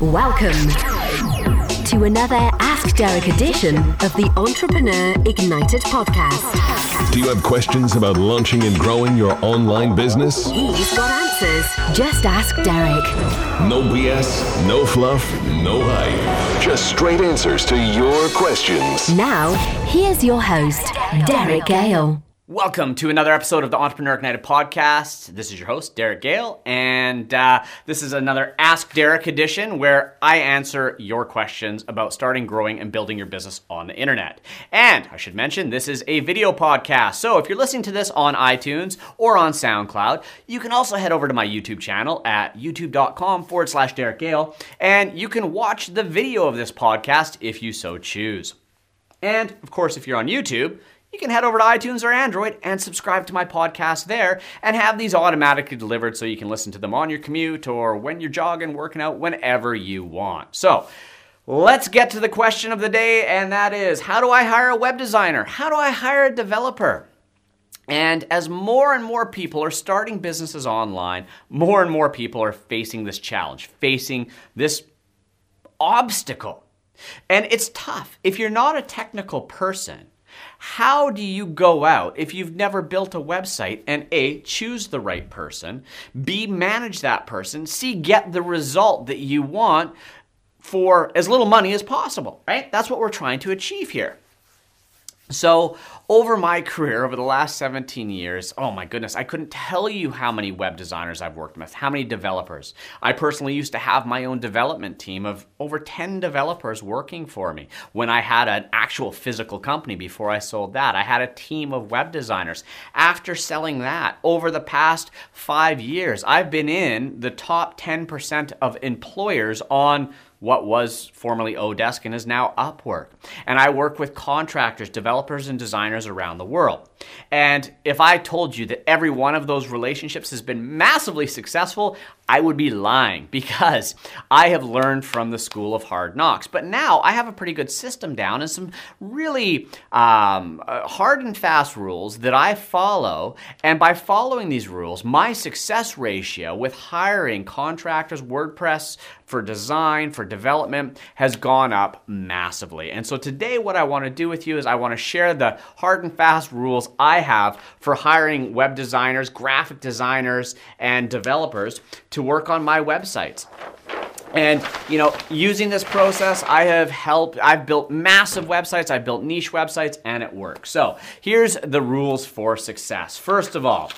Welcome to another Ask Derek edition of the Entrepreneur Ignited podcast. Do you have questions about launching and growing your online business? He's got answers. Just ask Derek. No BS, no fluff, no hype. Just straight answers to your questions. Now, here's your host, Derek Gehl. Welcome to another episode of the Entrepreneur Ignited podcast. This is your host, Derek Gehl, and uh, this is another Ask Derek edition where I answer your questions about starting, growing, and building your business on the internet. And I should mention, this is a video podcast. So if you're listening to this on iTunes or on SoundCloud, you can also head over to my YouTube channel at youtube.com forward slash Derek Gehl, and you can watch the video of this podcast if you so choose. And of course, if you're on YouTube, you can head over to iTunes or Android and subscribe to my podcast there and have these automatically delivered so you can listen to them on your commute or when you're jogging, working out, whenever you want. So, let's get to the question of the day, and that is how do I hire a web designer? How do I hire a developer? And as more and more people are starting businesses online, more and more people are facing this challenge, facing this obstacle. And it's tough. If you're not a technical person, how do you go out if you've never built a website and A, choose the right person, B, manage that person, C, get the result that you want for as little money as possible, right? That's what we're trying to achieve here. So, over my career, over the last 17 years, oh my goodness, I couldn't tell you how many web designers I've worked with, how many developers. I personally used to have my own development team of over 10 developers working for me. When I had an actual physical company before I sold that, I had a team of web designers. After selling that, over the past five years, I've been in the top 10% of employers on what was formerly Odesk and is now Upwork. And I work with contractors, developers, and designers around the world. And if I told you that every one of those relationships has been massively successful, I would be lying because I have learned from the school of hard knocks. But now I have a pretty good system down and some really um, uh, hard and fast rules that I follow. And by following these rules, my success ratio with hiring contractors, WordPress for design, for development has gone up massively. And so today, what I want to do with you is I want to share the hard and fast rules I have for hiring web designers, graphic designers, and developers to work on my websites. And you know, using this process, I have helped. I've built massive websites. I've built niche websites, and it works. So here's the rules for success. First of all,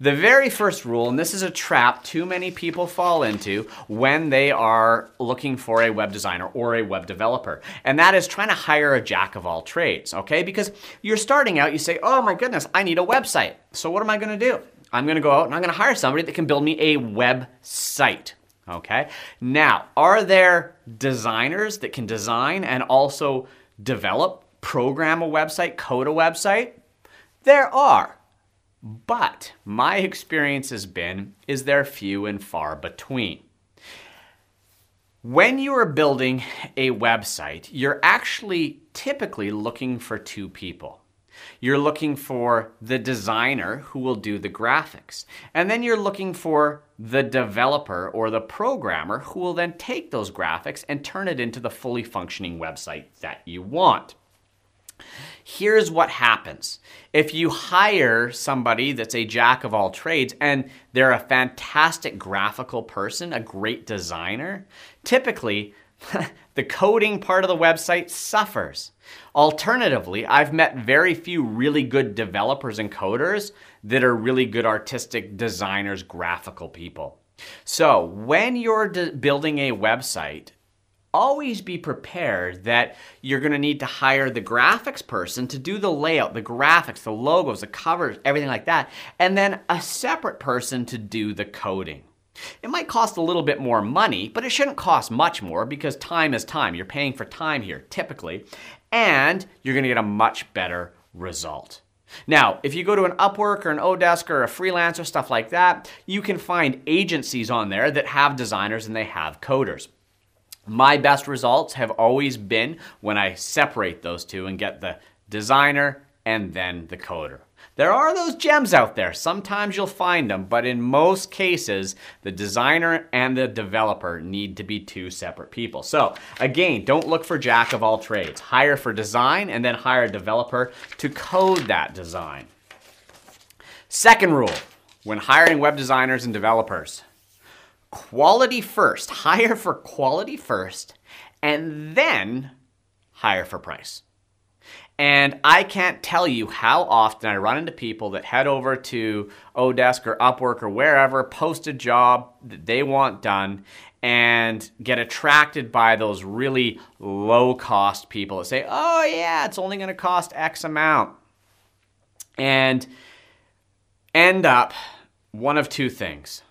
the very first rule, and this is a trap too many people fall into when they are looking for a web designer or a web developer, and that is trying to hire a jack of all trades, okay? Because you're starting out, you say, oh my goodness, I need a website. So what am I gonna do? I'm gonna go out and I'm gonna hire somebody that can build me a website. Okay. Now, are there designers that can design and also develop, program a website, code a website? There are. But my experience has been is they're few and far between. When you are building a website, you're actually typically looking for two people. You're looking for the designer who will do the graphics. And then you're looking for the developer or the programmer who will then take those graphics and turn it into the fully functioning website that you want. Here's what happens. If you hire somebody that's a jack of all trades and they're a fantastic graphical person, a great designer, typically the coding part of the website suffers. Alternatively, I've met very few really good developers and coders that are really good artistic designers, graphical people. So, when you're de- building a website, always be prepared that you're going to need to hire the graphics person to do the layout, the graphics, the logos, the covers, everything like that, and then a separate person to do the coding. It might cost a little bit more money, but it shouldn't cost much more because time is time. You're paying for time here, typically, and you're going to get a much better result. Now, if you go to an Upwork or an Odesk or a freelancer, stuff like that, you can find agencies on there that have designers and they have coders. My best results have always been when I separate those two and get the designer and then the coder. There are those gems out there. Sometimes you'll find them, but in most cases, the designer and the developer need to be two separate people. So, again, don't look for jack of all trades. Hire for design and then hire a developer to code that design. Second rule when hiring web designers and developers quality first. Hire for quality first and then hire for price. And I can't tell you how often I run into people that head over to Odesk or Upwork or wherever, post a job that they want done, and get attracted by those really low cost people that say, oh, yeah, it's only going to cost X amount. And end up one of two things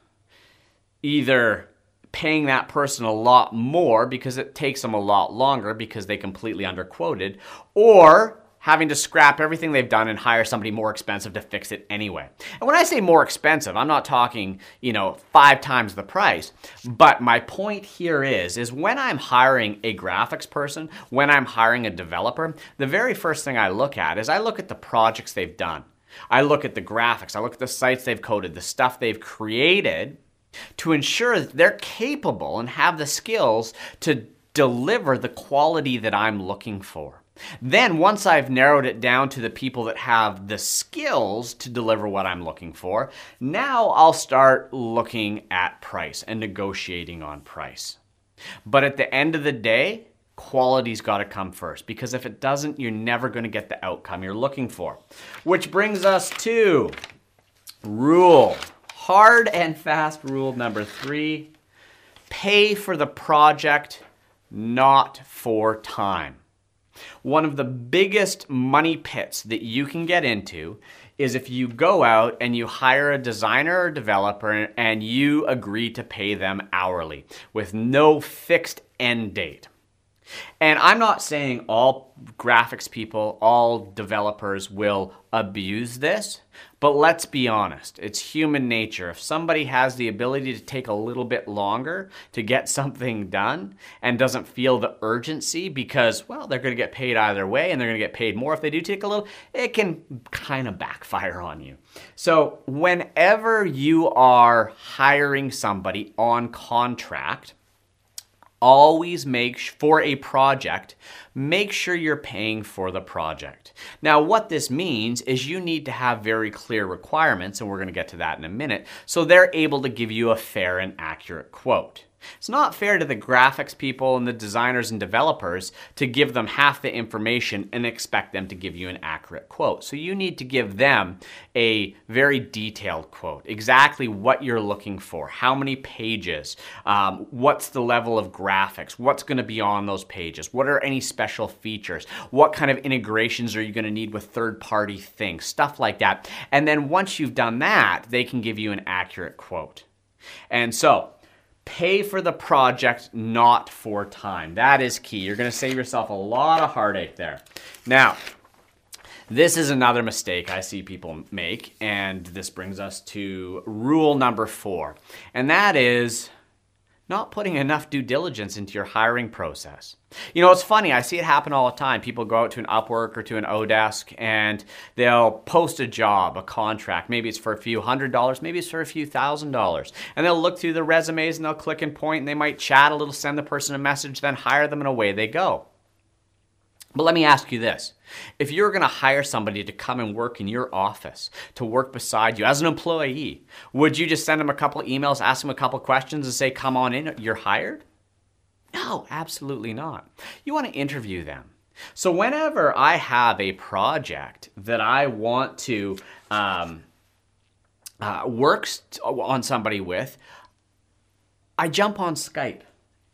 either paying that person a lot more because it takes them a lot longer because they completely underquoted, or having to scrap everything they've done and hire somebody more expensive to fix it anyway. And when I say more expensive, I'm not talking, you know, 5 times the price, but my point here is is when I'm hiring a graphics person, when I'm hiring a developer, the very first thing I look at is I look at the projects they've done. I look at the graphics, I look at the sites they've coded, the stuff they've created to ensure that they're capable and have the skills to deliver the quality that I'm looking for. Then, once I've narrowed it down to the people that have the skills to deliver what I'm looking for, now I'll start looking at price and negotiating on price. But at the end of the day, quality's got to come first because if it doesn't, you're never going to get the outcome you're looking for. Which brings us to rule hard and fast rule number three pay for the project, not for time. One of the biggest money pits that you can get into is if you go out and you hire a designer or developer and you agree to pay them hourly with no fixed end date. And I'm not saying all graphics people, all developers will abuse this, but let's be honest, it's human nature. If somebody has the ability to take a little bit longer to get something done and doesn't feel the urgency because, well, they're going to get paid either way and they're going to get paid more if they do take a little, it can kind of backfire on you. So, whenever you are hiring somebody on contract, always make for a project make sure you're paying for the project. Now what this means is you need to have very clear requirements and we're going to get to that in a minute so they're able to give you a fair and accurate quote it's not fair to the graphics people and the designers and developers to give them half the information and expect them to give you an accurate quote. So you need to give them a very detailed quote, exactly what you're looking for, how many pages, um, what's the level of graphics, what's going to be on those pages, what are any special features, what kind of integrations are you going to need with third party things, stuff like that. And then once you've done that, they can give you an accurate quote. And so, Pay for the project, not for time. That is key. You're going to save yourself a lot of heartache there. Now, this is another mistake I see people make, and this brings us to rule number four, and that is not putting enough due diligence into your hiring process. You know, it's funny, I see it happen all the time. People go out to an Upwork or to an Odesk and they'll post a job, a contract. Maybe it's for a few hundred dollars, maybe it's for a few thousand dollars. And they'll look through the resumes and they'll click and point and they might chat a little, send the person a message, then hire them and away they go. But let me ask you this. If you're going to hire somebody to come and work in your office, to work beside you as an employee, would you just send them a couple emails, ask them a couple questions, and say, come on in, you're hired? No, absolutely not. You want to interview them. So, whenever I have a project that I want to um, uh, work on somebody with, I jump on Skype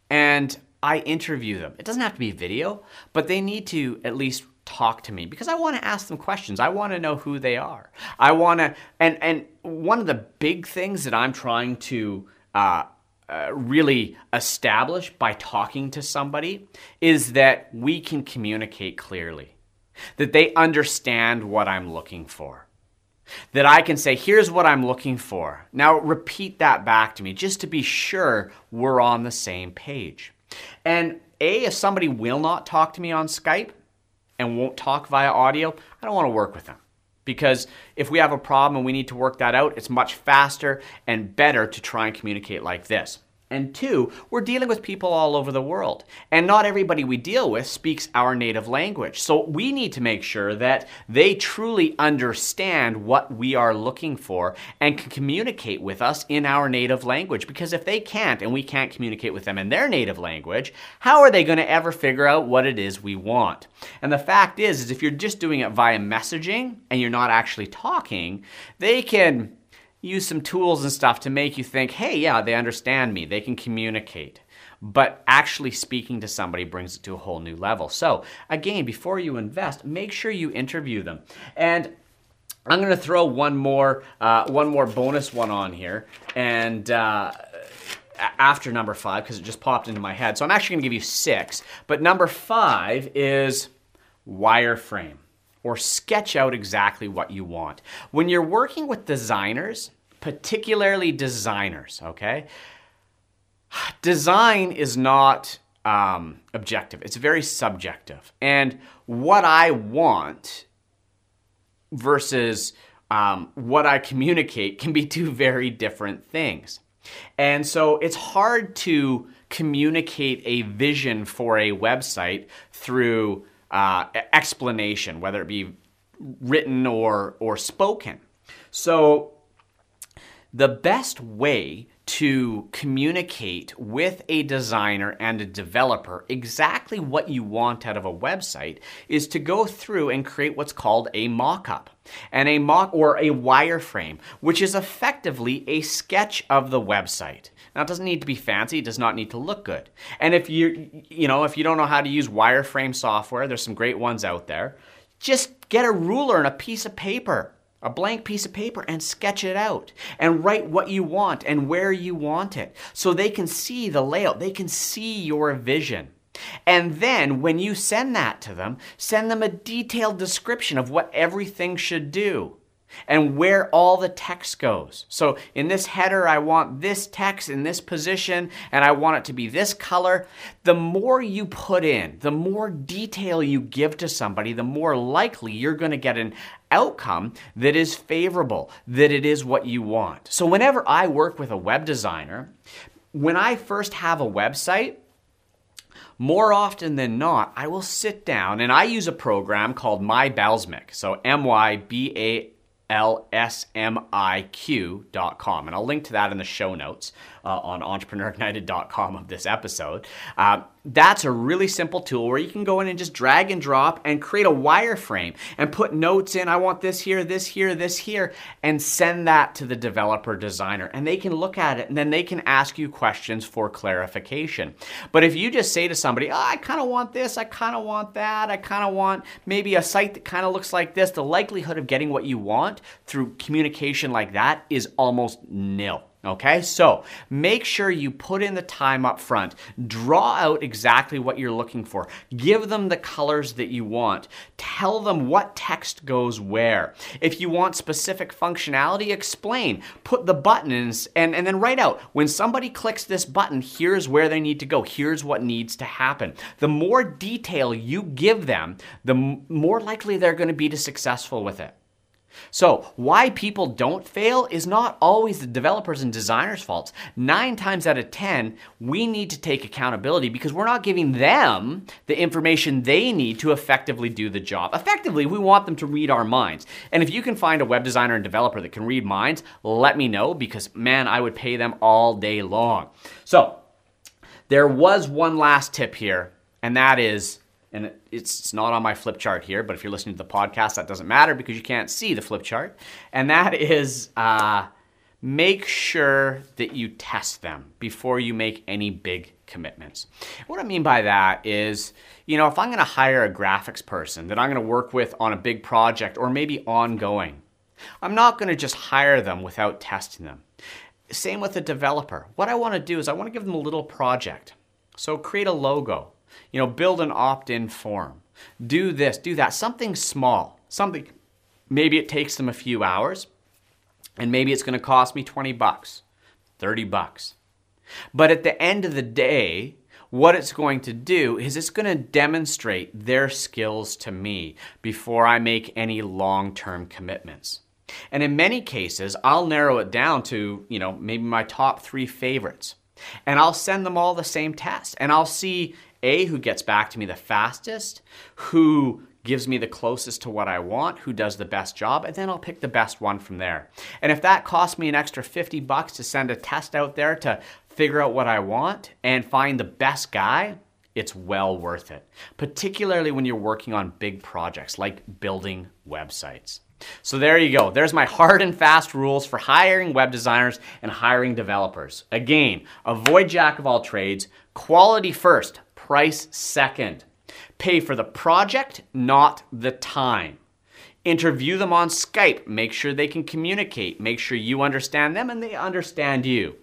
and I interview them. It doesn't have to be video, but they need to at least talk to me because I want to ask them questions. I want to know who they are. I want to, and and one of the big things that I'm trying to uh, uh, really establish by talking to somebody is that we can communicate clearly, that they understand what I'm looking for. That I can say, here's what I'm looking for. Now, repeat that back to me just to be sure we're on the same page. And A, if somebody will not talk to me on Skype and won't talk via audio, I don't want to work with them. Because if we have a problem and we need to work that out, it's much faster and better to try and communicate like this. And two, we're dealing with people all over the world. And not everybody we deal with speaks our native language. So we need to make sure that they truly understand what we are looking for and can communicate with us in our native language. Because if they can't and we can't communicate with them in their native language, how are they going to ever figure out what it is we want? And the fact is, is if you're just doing it via messaging and you're not actually talking, they can use some tools and stuff to make you think, hey, yeah, they understand me, they can communicate. But actually speaking to somebody brings it to a whole new level. So, again, before you invest, make sure you interview them. And I'm going to throw one more, uh, one more bonus one on here, and uh, after number five because it just popped into my head. So I'm actually going to give you six. But number five is wireframe or sketch out exactly what you want. When you're working with designers, particularly designers, okay? Design is not um, objective, it's very subjective. And what I want versus um, what I communicate can be two very different things. And so it's hard to communicate a vision for a website through uh, explanation, whether it be written or, or spoken. So, the best way to communicate with a designer and a developer exactly what you want out of a website is to go through and create what's called a mock-up and a mock or a wireframe which is effectively a sketch of the website now it doesn't need to be fancy, it does not need to look good. And if you you know, if you don't know how to use wireframe software, there's some great ones out there. Just get a ruler and a piece of paper, a blank piece of paper and sketch it out and write what you want and where you want it so they can see the layout, they can see your vision. And then when you send that to them, send them a detailed description of what everything should do and where all the text goes. So in this header, I want this text in this position and I want it to be this color. The more you put in, the more detail you give to somebody, the more likely you're going to get an outcome that is favorable, that it is what you want. So whenever I work with a web designer, when I first have a website, more often than not, I will sit down and I use a program called MyBalsamiq. So M Y B A lsmiq.com. And I'll link to that in the show notes uh, on entrepreneurignited.com of this episode. Uh, that's a really simple tool where you can go in and just drag and drop and create a wireframe and put notes in. I want this here, this here, this here, and send that to the developer designer. And they can look at it and then they can ask you questions for clarification. But if you just say to somebody, oh, I kind of want this, I kind of want that, I kind of want maybe a site that kind of looks like this, the likelihood of getting what you want through communication like that is almost nil. Okay, so make sure you put in the time up front. Draw out exactly what you're looking for. Give them the colors that you want. Tell them what text goes where. If you want specific functionality, explain. Put the buttons and, and then write out when somebody clicks this button, here's where they need to go. Here's what needs to happen. The more detail you give them, the more likely they're going to be to successful with it. So, why people don't fail is not always the developers and designers' faults. Nine times out of 10, we need to take accountability because we're not giving them the information they need to effectively do the job. Effectively, we want them to read our minds. And if you can find a web designer and developer that can read minds, let me know because, man, I would pay them all day long. So, there was one last tip here, and that is and it's not on my flip chart here, but if you're listening to the podcast, that doesn't matter because you can't see the flip chart. And that is uh, make sure that you test them before you make any big commitments. What I mean by that is, you know, if I'm going to hire a graphics person that I'm going to work with on a big project or maybe ongoing, I'm not going to just hire them without testing them. Same with a developer. What I want to do is I want to give them a little project. So create a logo you know, build an opt in form. Do this, do that. Something small. Something, maybe it takes them a few hours, and maybe it's going to cost me 20 bucks, 30 bucks. But at the end of the day, what it's going to do is it's going to demonstrate their skills to me before I make any long term commitments. And in many cases, I'll narrow it down to, you know, maybe my top three favorites. And I'll send them all the same test. And I'll see A, who gets back to me the fastest, who gives me the closest to what I want, who does the best job, and then I'll pick the best one from there. And if that costs me an extra 50 bucks to send a test out there to figure out what I want and find the best guy, it's well worth it, particularly when you're working on big projects like building websites. So there you go. There's my hard and fast rules for hiring web designers and hiring developers. Again, avoid jack of all trades, quality first, price second. Pay for the project, not the time. Interview them on Skype. Make sure they can communicate. Make sure you understand them and they understand you.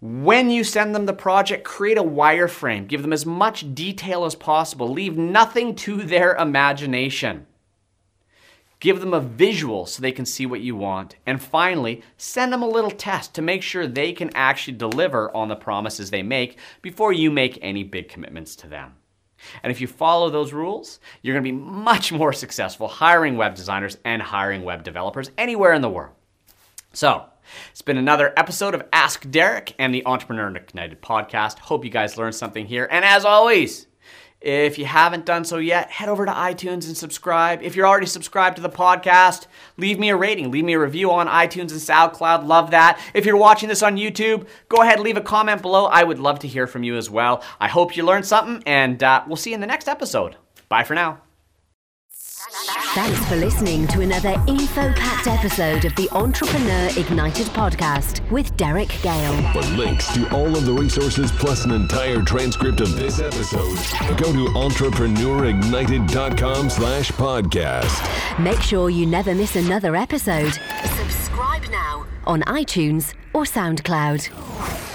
When you send them the project, create a wireframe. Give them as much detail as possible. Leave nothing to their imagination. Give them a visual so they can see what you want. And finally, send them a little test to make sure they can actually deliver on the promises they make before you make any big commitments to them. And if you follow those rules, you're going to be much more successful hiring web designers and hiring web developers anywhere in the world. So, it's been another episode of Ask Derek and the Entrepreneur Ignited podcast. Hope you guys learned something here. And as always, if you haven't done so yet, head over to iTunes and subscribe. If you're already subscribed to the podcast, leave me a rating, leave me a review on iTunes and SoundCloud. Love that. If you're watching this on YouTube, go ahead, leave a comment below. I would love to hear from you as well. I hope you learned something, and uh, we'll see you in the next episode. Bye for now. Thanks for listening to another info packed episode of the Entrepreneur Ignited podcast with Derek Gehl. For links to all of the resources plus an entire transcript of this episode, go to entrepreneurignited.com slash podcast. Make sure you never miss another episode. Subscribe now on iTunes or SoundCloud.